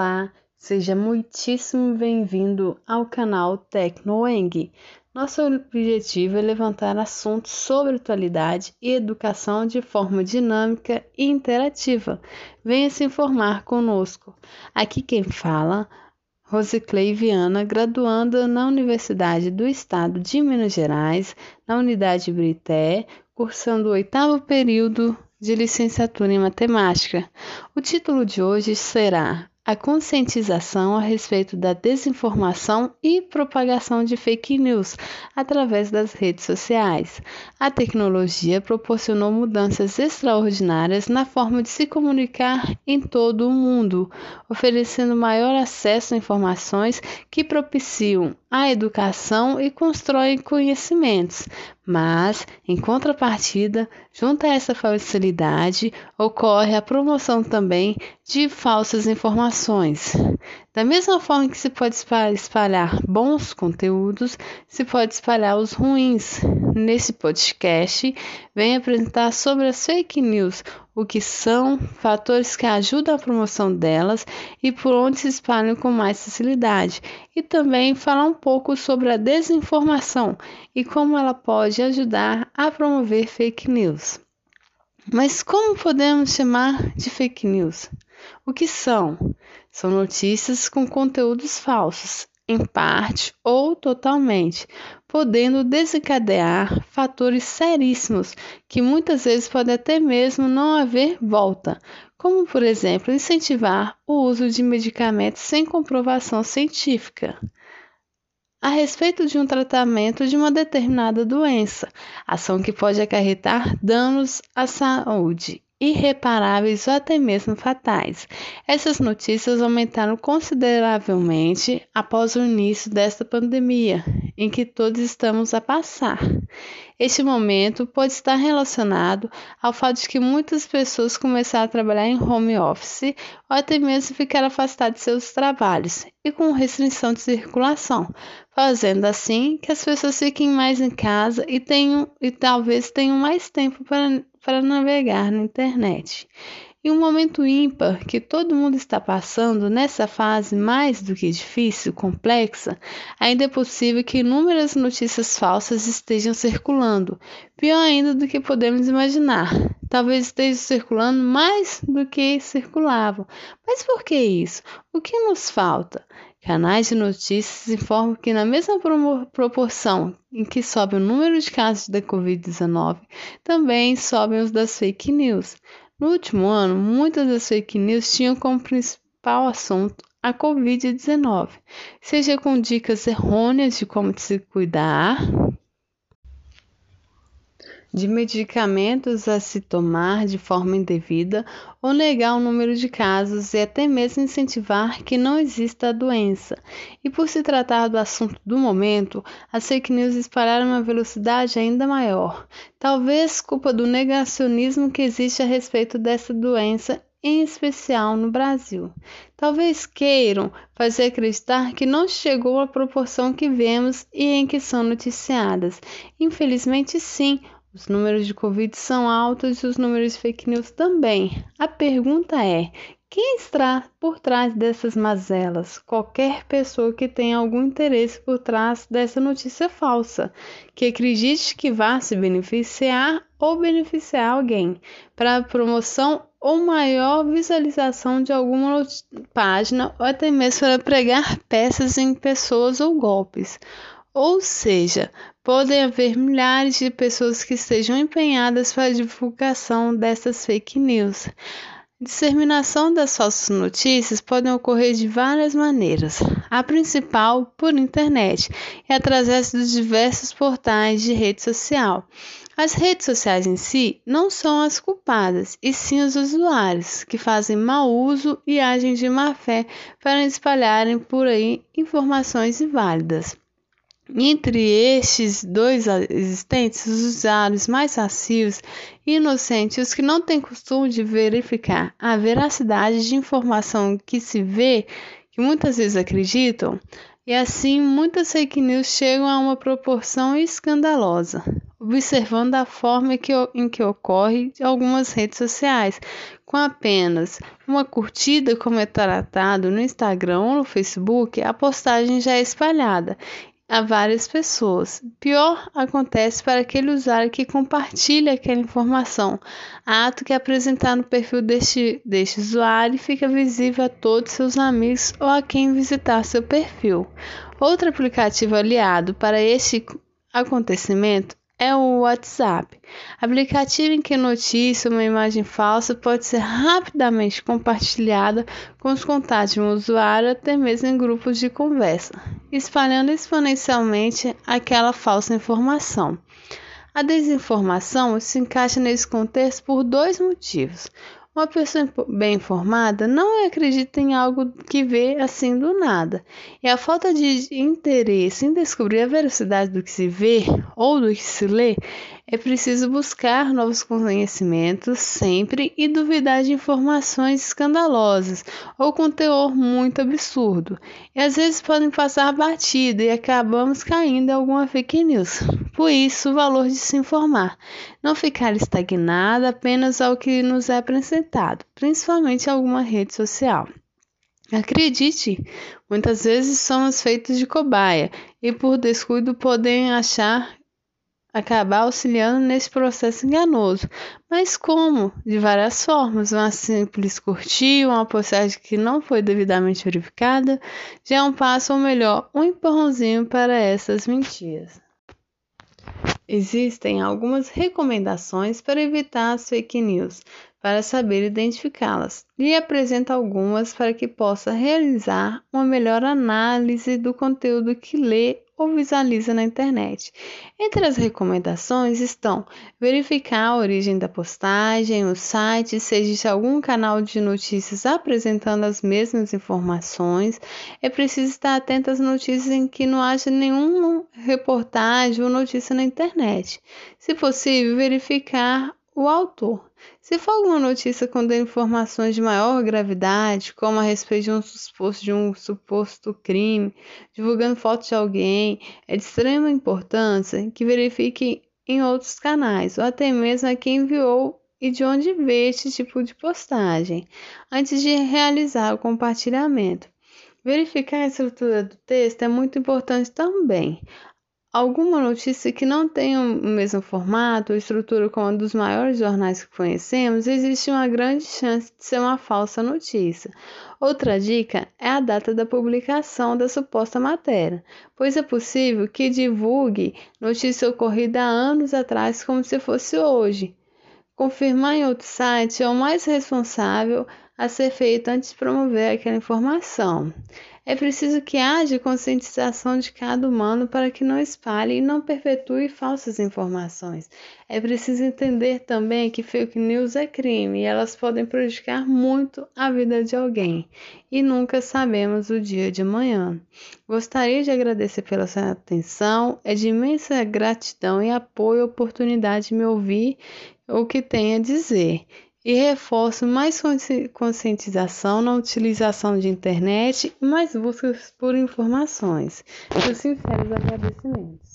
Olá, seja muitíssimo bem-vindo ao canal TecnoEng. Nosso objetivo é levantar assuntos sobre atualidade e educação de forma dinâmica e interativa. Venha se informar conosco. Aqui quem fala, Rosiclei Viana, graduanda na Universidade do Estado de Minas Gerais, na Unidade Brité, cursando o oitavo período de licenciatura em matemática. O título de hoje será a conscientização a respeito da desinformação e propagação de fake news através das redes sociais. A tecnologia proporcionou mudanças extraordinárias na forma de se comunicar em todo o mundo, oferecendo maior acesso a informações que propiciam a educação e constroem conhecimentos. Mas, em contrapartida, junto a essa facilidade, ocorre a promoção também de falsas informações. Da mesma forma que se pode espalhar bons conteúdos, se pode espalhar os ruins. Nesse podcast, venho apresentar sobre as fake news, o que são, fatores que ajudam a promoção delas e por onde se espalham com mais facilidade. E também falar um pouco sobre a desinformação e como ela pode ajudar a promover fake news. Mas como podemos chamar de fake news? O que são? São notícias com conteúdos falsos, em parte ou totalmente, podendo desencadear fatores seríssimos que muitas vezes podem até mesmo não haver volta, como por exemplo incentivar o uso de medicamentos sem comprovação científica. A respeito de um tratamento de uma determinada doença, ação que pode acarretar danos à saúde irreparáveis ou até mesmo fatais. Essas notícias aumentaram consideravelmente após o início desta pandemia, em que todos estamos a passar. Este momento pode estar relacionado ao fato de que muitas pessoas começaram a trabalhar em home office ou até mesmo ficar afastadas de seus trabalhos e com restrição de circulação, fazendo assim que as pessoas fiquem mais em casa e tenham e talvez tenham mais tempo para para navegar na internet. Em um momento ímpar que todo mundo está passando nessa fase mais do que difícil, complexa, ainda é possível que inúmeras notícias falsas estejam circulando, pior ainda do que podemos imaginar. Talvez estejam circulando mais do que circulavam. Mas por que isso? O que nos falta? Canais de notícias informam que, na mesma proporção em que sobe o número de casos da Covid-19, também sobem os das fake news. No último ano, muitas das fake news tinham como principal assunto a Covid-19, seja com dicas errôneas de como se cuidar, de medicamentos a se tomar de forma indevida ou negar o número de casos e até mesmo incentivar que não exista a doença. E por se tratar do assunto do momento, as fake news espalharam uma velocidade ainda maior, talvez culpa do negacionismo que existe a respeito dessa doença em especial no Brasil. Talvez queiram fazer acreditar que não chegou à proporção que vemos e em que são noticiadas. Infelizmente, sim, os números de Covid são altos e os números de fake news também. A pergunta é: quem está por trás dessas mazelas? Qualquer pessoa que tenha algum interesse por trás dessa notícia falsa, que acredite que vá se beneficiar ou beneficiar alguém para promoção ou maior visualização de alguma página ou até mesmo para pregar peças em pessoas ou golpes. Ou seja, podem haver milhares de pessoas que estejam empenhadas para a divulgação dessas fake news. A disseminação das falsas notícias pode ocorrer de várias maneiras. A principal, por internet, e através dos diversos portais de rede social. As redes sociais em si não são as culpadas, e sim os usuários, que fazem mau uso e agem de má fé para espalharem por aí informações inválidas. Entre estes dois existentes, os usuários mais passivos e inocentes, os que não têm costume de verificar a veracidade de informação que se vê, que muitas vezes acreditam, e assim muitas fake news chegam a uma proporção escandalosa. observando a forma que, em que ocorre algumas redes sociais, com apenas uma curtida, como é tratado no Instagram ou no Facebook, a postagem já é espalhada a várias pessoas. Pior acontece para aquele usuário que compartilha aquela informação, ato que é no perfil deste, deste usuário fica visível a todos seus amigos ou a quem visitar seu perfil. Outro aplicativo aliado para este acontecimento é o WhatsApp, aplicativo em que notícia ou uma imagem falsa pode ser rapidamente compartilhada com os contatos de um usuário, até mesmo em grupos de conversa, espalhando exponencialmente aquela falsa informação. A desinformação se encaixa nesse contexto por dois motivos. Uma pessoa bem informada não acredita em algo que vê assim do nada. E a falta de interesse em descobrir a veracidade do que se vê ou do que se lê é preciso buscar novos conhecimentos sempre e duvidar de informações escandalosas ou com teor muito absurdo. E às vezes podem passar batida e acabamos caindo em alguma fake news. Por isso, o valor de se informar. Não ficar estagnado apenas ao que nos é apresentado, principalmente em alguma rede social. Acredite, muitas vezes somos feitos de cobaia e por descuido podem achar acabar auxiliando nesse processo enganoso. Mas como? De várias formas. Uma simples curtir, uma postagem que não foi devidamente verificada, já é um passo, ou melhor, um empurrãozinho para essas mentiras. Existem algumas recomendações para evitar as fake news, para saber identificá-las. Lhe apresento algumas para que possa realizar uma melhor análise do conteúdo que lê ou visualiza na internet. Entre as recomendações estão verificar a origem da postagem, o site, se existe algum canal de notícias apresentando as mesmas informações. É preciso estar atento às notícias em que não haja nenhuma reportagem ou notícia na internet. Se possível, verificar o autor. Se for alguma notícia contendo informações de maior gravidade, como a respeito de um suposto, de um suposto crime, divulgando fotos de alguém, é de extrema importância que verifique em outros canais, ou até mesmo a quem enviou e de onde veio este tipo de postagem, antes de realizar o compartilhamento. Verificar a estrutura do texto é muito importante também alguma notícia que não tenha o mesmo formato ou estrutura como a dos maiores jornais que conhecemos, existe uma grande chance de ser uma falsa notícia. Outra dica é a data da publicação da suposta matéria, pois é possível que divulgue notícia ocorrida há anos atrás como se fosse hoje. Confirmar em outro site é o mais responsável a ser feito antes de promover aquela informação. É preciso que haja conscientização de cada humano para que não espalhe e não perpetue falsas informações. É preciso entender também que fake news é crime e elas podem prejudicar muito a vida de alguém e nunca sabemos o dia de amanhã. Gostaria de agradecer pela sua atenção, é de imensa gratidão e apoio a oportunidade de me ouvir o que tem a dizer e reforço mais conscientização na utilização de internet e mais buscas por informações. Meus sinceros agradecimentos.